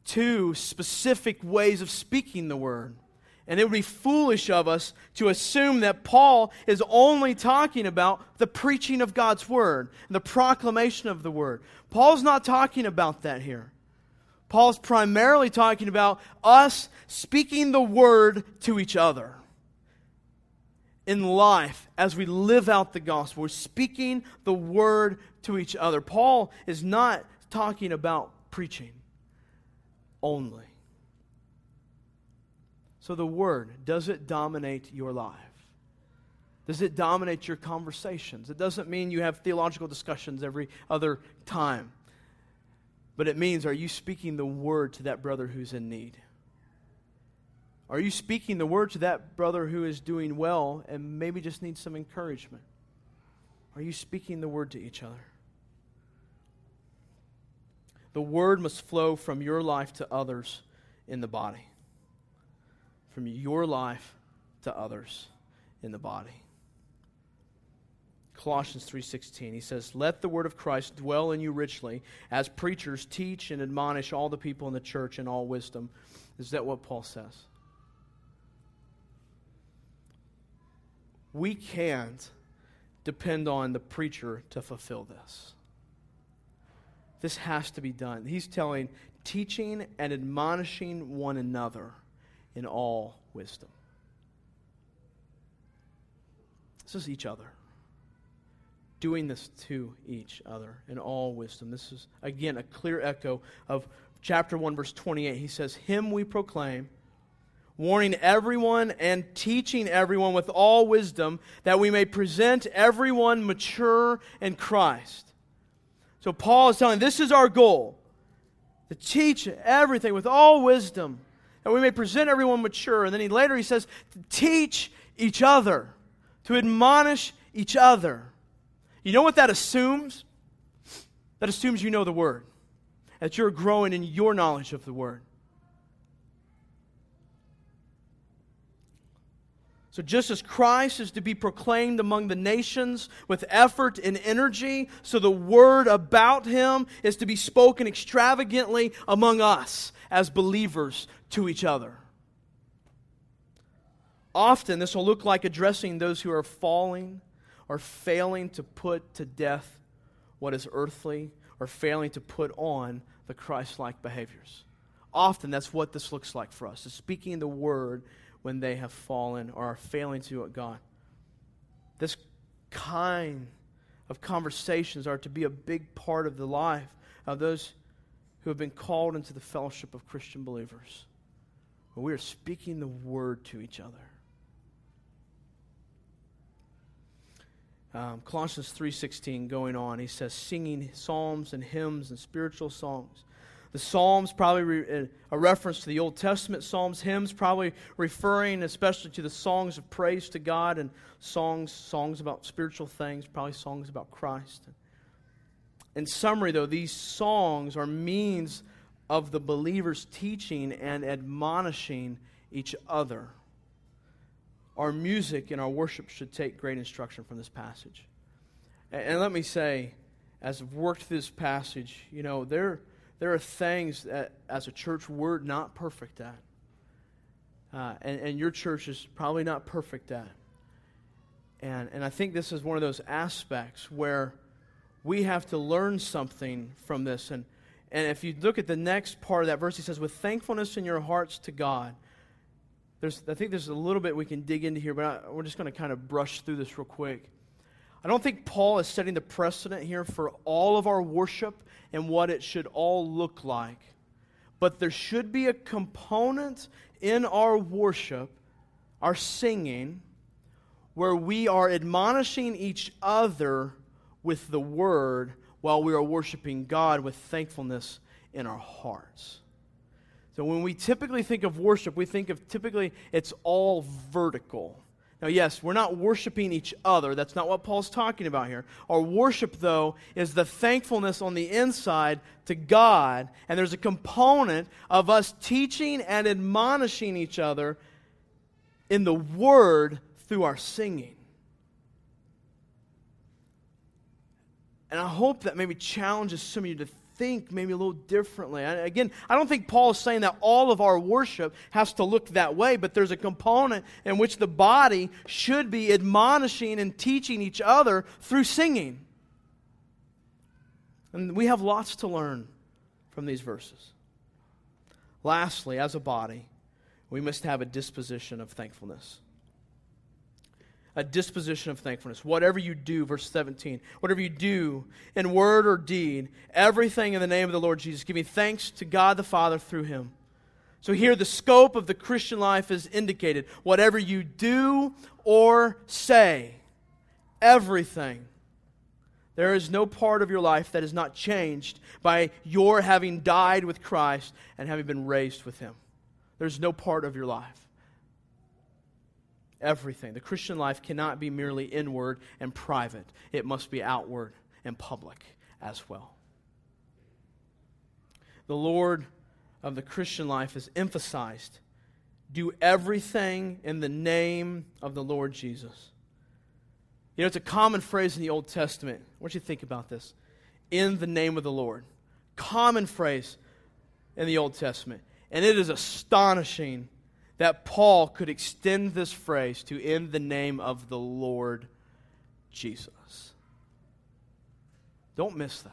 to specific ways of speaking the Word. And it would be foolish of us to assume that Paul is only talking about the preaching of God's word, the proclamation of the word. Paul's not talking about that here. Paul's primarily talking about us speaking the word to each other in life as we live out the gospel. We're speaking the word to each other. Paul is not talking about preaching only. So, the word, does it dominate your life? Does it dominate your conversations? It doesn't mean you have theological discussions every other time. But it means, are you speaking the word to that brother who's in need? Are you speaking the word to that brother who is doing well and maybe just needs some encouragement? Are you speaking the word to each other? The word must flow from your life to others in the body. From your life to others in the body. Colossians 3:16 he says let the word of Christ dwell in you richly as preachers teach and admonish all the people in the church in all wisdom is that what Paul says we can't depend on the preacher to fulfill this this has to be done. He's telling, teaching and admonishing one another in all wisdom. This is each other. Doing this to each other in all wisdom. This is, again, a clear echo of chapter 1, verse 28. He says, Him we proclaim, warning everyone and teaching everyone with all wisdom, that we may present everyone mature in Christ. So Paul is telling this is our goal to teach everything with all wisdom, that we may present everyone mature. And then he later he says to teach each other, to admonish each other. You know what that assumes? That assumes you know the word, that you're growing in your knowledge of the word. So, just as Christ is to be proclaimed among the nations with effort and energy, so the word about him is to be spoken extravagantly among us as believers to each other. Often, this will look like addressing those who are falling or failing to put to death what is earthly or failing to put on the Christ like behaviors. Often, that's what this looks like for us, is speaking the word when they have fallen or are failing to at God. This kind of conversations are to be a big part of the life of those who have been called into the fellowship of Christian believers. Where we are speaking the word to each other. Um, Colossians 3:16 going on, he says, singing psalms and hymns and spiritual songs the Psalms, probably re- uh, a reference to the Old Testament Psalms, hymns, probably referring especially to the songs of praise to God and songs, songs about spiritual things, probably songs about Christ. In summary, though, these songs are means of the believers teaching and admonishing each other. Our music and our worship should take great instruction from this passage. And, let me say, as I've worked this passage, you know, there there are things that, as a church, we're not perfect at. Uh, and, and your church is probably not perfect at. And, and I think this is one of those aspects where we have to learn something from this. And, and if you look at the next part of that verse, he says, with thankfulness in your hearts to God. There's, I think there's a little bit we can dig into here, but I, we're just going to kind of brush through this real quick. I don't think Paul is setting the precedent here for all of our worship and what it should all look like. But there should be a component in our worship, our singing, where we are admonishing each other with the word while we are worshiping God with thankfulness in our hearts. So when we typically think of worship, we think of typically it's all vertical. Now, yes, we're not worshiping each other. That's not what Paul's talking about here. Our worship, though, is the thankfulness on the inside to God. And there's a component of us teaching and admonishing each other in the Word through our singing. And I hope that maybe challenges some of you to think maybe a little differently. I, again, I don't think Paul is saying that all of our worship has to look that way, but there's a component in which the body should be admonishing and teaching each other through singing. And we have lots to learn from these verses. Lastly, as a body, we must have a disposition of thankfulness a disposition of thankfulness. Whatever you do, verse 17, whatever you do in word or deed, everything in the name of the Lord Jesus, giving thanks to God the Father through him. So here the scope of the Christian life is indicated. Whatever you do or say, everything. There is no part of your life that is not changed by your having died with Christ and having been raised with him. There's no part of your life everything. The Christian life cannot be merely inward and private, it must be outward and public as well. The Lord of the Christian life is emphasized do everything in the name of the Lord Jesus. You know, it's a common phrase in the Old Testament. I want you to think about this. In the name of the Lord. Common phrase in the Old Testament. And it is astonishing that Paul could extend this phrase to in the name of the Lord Jesus. Don't miss that.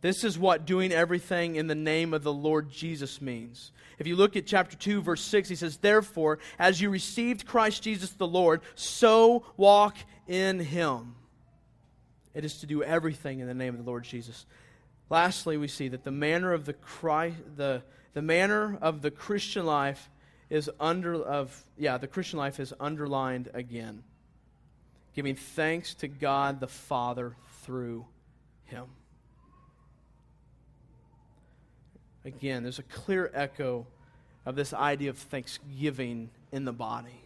This is what doing everything in the name of the Lord Jesus means. If you look at chapter 2, verse 6, he says, Therefore, as you received Christ Jesus the Lord, so walk in him. It is to do everything in the name of the Lord Jesus. Lastly, we see that the manner of the Christ, the the manner of the Christian life is under of yeah, the Christian life is underlined again. Giving thanks to God the Father through him. Again, there's a clear echo of this idea of thanksgiving in the body.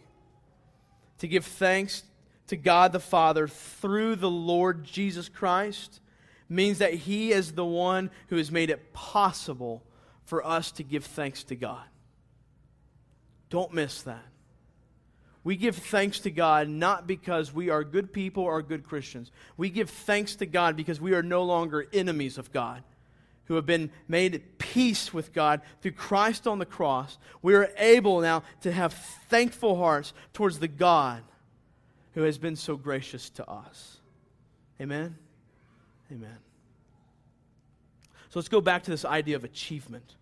To give thanks to God the Father through the Lord Jesus Christ means that He is the one who has made it possible for us to give thanks to God. Don't miss that. We give thanks to God not because we are good people or good Christians. We give thanks to God because we are no longer enemies of God, who have been made at peace with God through Christ on the cross. We are able now to have thankful hearts towards the God who has been so gracious to us. Amen? Amen. So let's go back to this idea of achievement.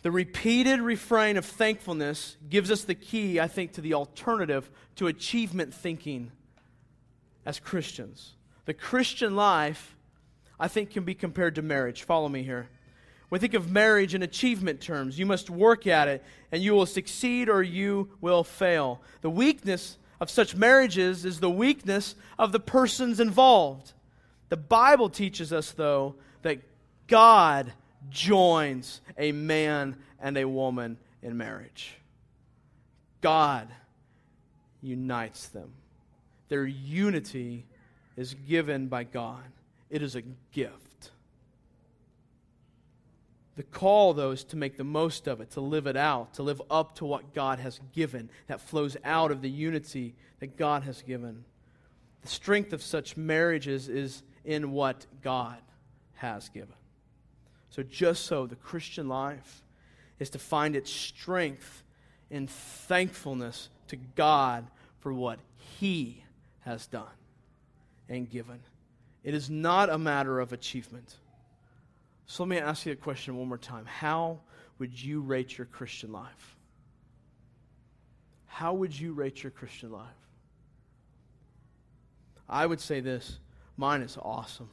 The repeated refrain of thankfulness gives us the key, I think, to the alternative to achievement thinking as Christians. The Christian life, I think, can be compared to marriage. Follow me here. We think of marriage in achievement terms. You must work at it, and you will succeed or you will fail. The weakness of such marriages is the weakness of the persons involved. The Bible teaches us, though, that God joins a man and a woman in marriage. God unites them. Their unity is given by God, it is a gift. The call, though, is to make the most of it, to live it out, to live up to what God has given that flows out of the unity that God has given. The strength of such marriages is in what God has given. So, just so the Christian life is to find its strength in thankfulness to God for what He has done and given. It is not a matter of achievement. So, let me ask you a question one more time. How would you rate your Christian life? How would you rate your Christian life? I would say this Mine is awesome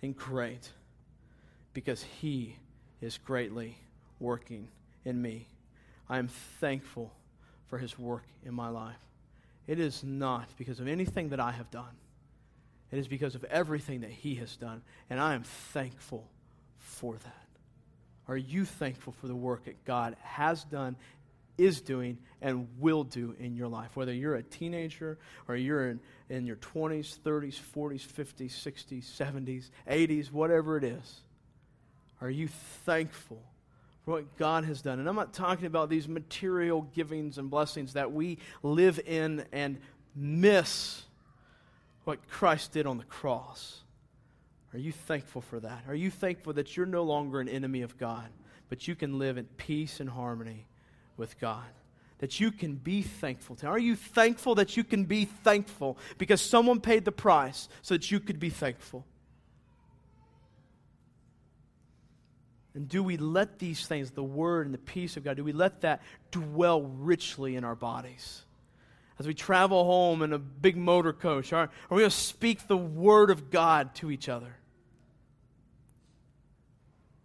and great because He is greatly working in me. I am thankful for His work in my life. It is not because of anything that I have done, it is because of everything that He has done, and I am thankful for that. Are you thankful for the work that God has done is doing and will do in your life. Whether you're a teenager or you're in, in your 20s, 30s, 40s, 50s, 60s, 70s, 80s, whatever it is. Are you thankful for what God has done? And I'm not talking about these material givings and blessings that we live in and miss what Christ did on the cross. Are you thankful for that? Are you thankful that you're no longer an enemy of God, but you can live in peace and harmony with God? That you can be thankful to? Are you thankful that you can be thankful because someone paid the price so that you could be thankful? And do we let these things, the Word and the peace of God, do we let that dwell richly in our bodies? As we travel home in a big motor coach, are, are we going to speak the Word of God to each other?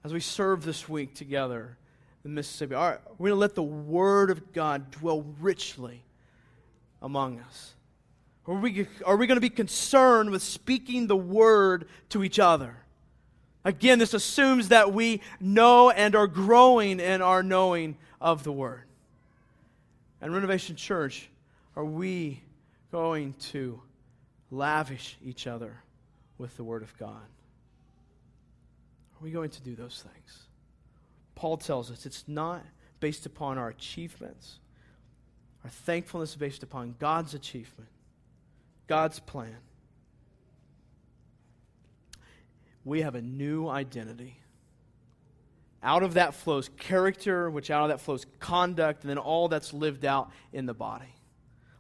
As we serve this week together in Mississippi, are we going to let the Word of God dwell richly among us? Are we, are we going to be concerned with speaking the Word to each other? Again, this assumes that we know and are growing in our knowing of the Word. And Renovation Church, are we going to lavish each other with the Word of God? Are we going to do those things? Paul tells us it's not based upon our achievements. Our thankfulness is based upon God's achievement, God's plan. we have a new identity. Out of that flows character, which out of that flows conduct, and then all that's lived out in the body.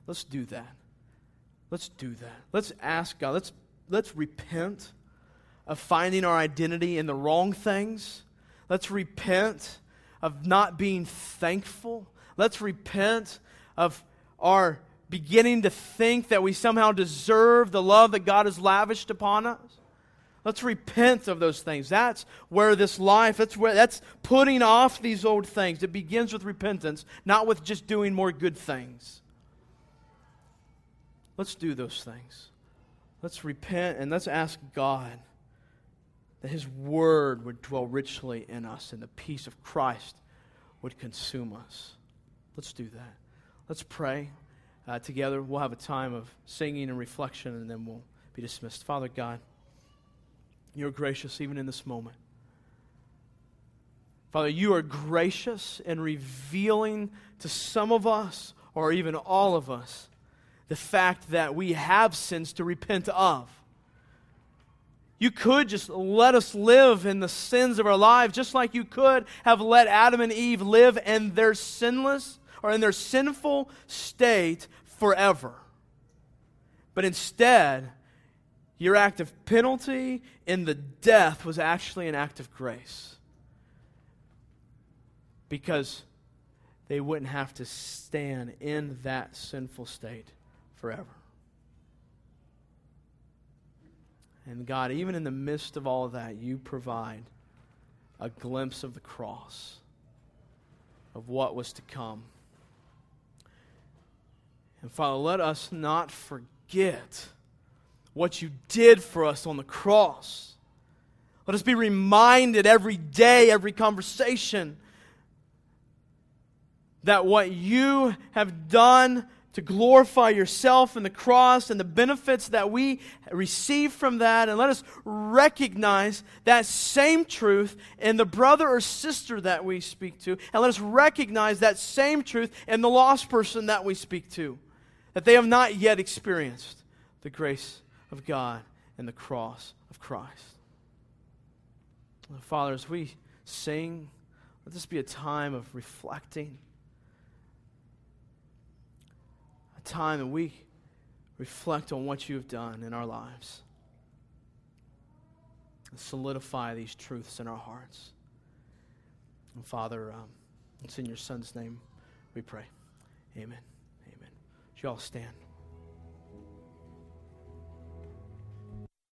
Let's do that. Let's do that. Let's ask God. Let's, let's repent of finding our identity in the wrong things. Let's repent of not being thankful. Let's repent of our beginning to think that we somehow deserve the love that God has lavished upon us. Let's repent of those things. That's where this life, that's where that's putting off these old things. It begins with repentance, not with just doing more good things. Let's do those things. Let's repent and let's ask God that His Word would dwell richly in us and the peace of Christ would consume us. Let's do that. Let's pray uh, together. We'll have a time of singing and reflection, and then we'll be dismissed. Father God, you're gracious even in this moment. Father, you are gracious in revealing to some of us, or even all of us, the fact that we have sins to repent of. You could just let us live in the sins of our lives, just like you could have let Adam and Eve live in their sinless or in their sinful state forever. But instead, your act of penalty in the death was actually an act of grace. Because they wouldn't have to stand in that sinful state forever. And God, even in the midst of all of that, you provide a glimpse of the cross, of what was to come. And Father, let us not forget what you did for us on the cross. Let us be reminded every day, every conversation, that what you have done to glorify yourself and the cross and the benefits that we receive from that, and let us recognize that same truth in the brother or sister that we speak to, and let us recognize that same truth in the lost person that we speak to, that they have not yet experienced the grace of God and the cross of Christ. Father, as we sing, let this be a time of reflecting, a time that we reflect on what you have done in our lives. And solidify these truths in our hearts. And Father, um, it's in your Son's name we pray. Amen. Amen. Should you all stand?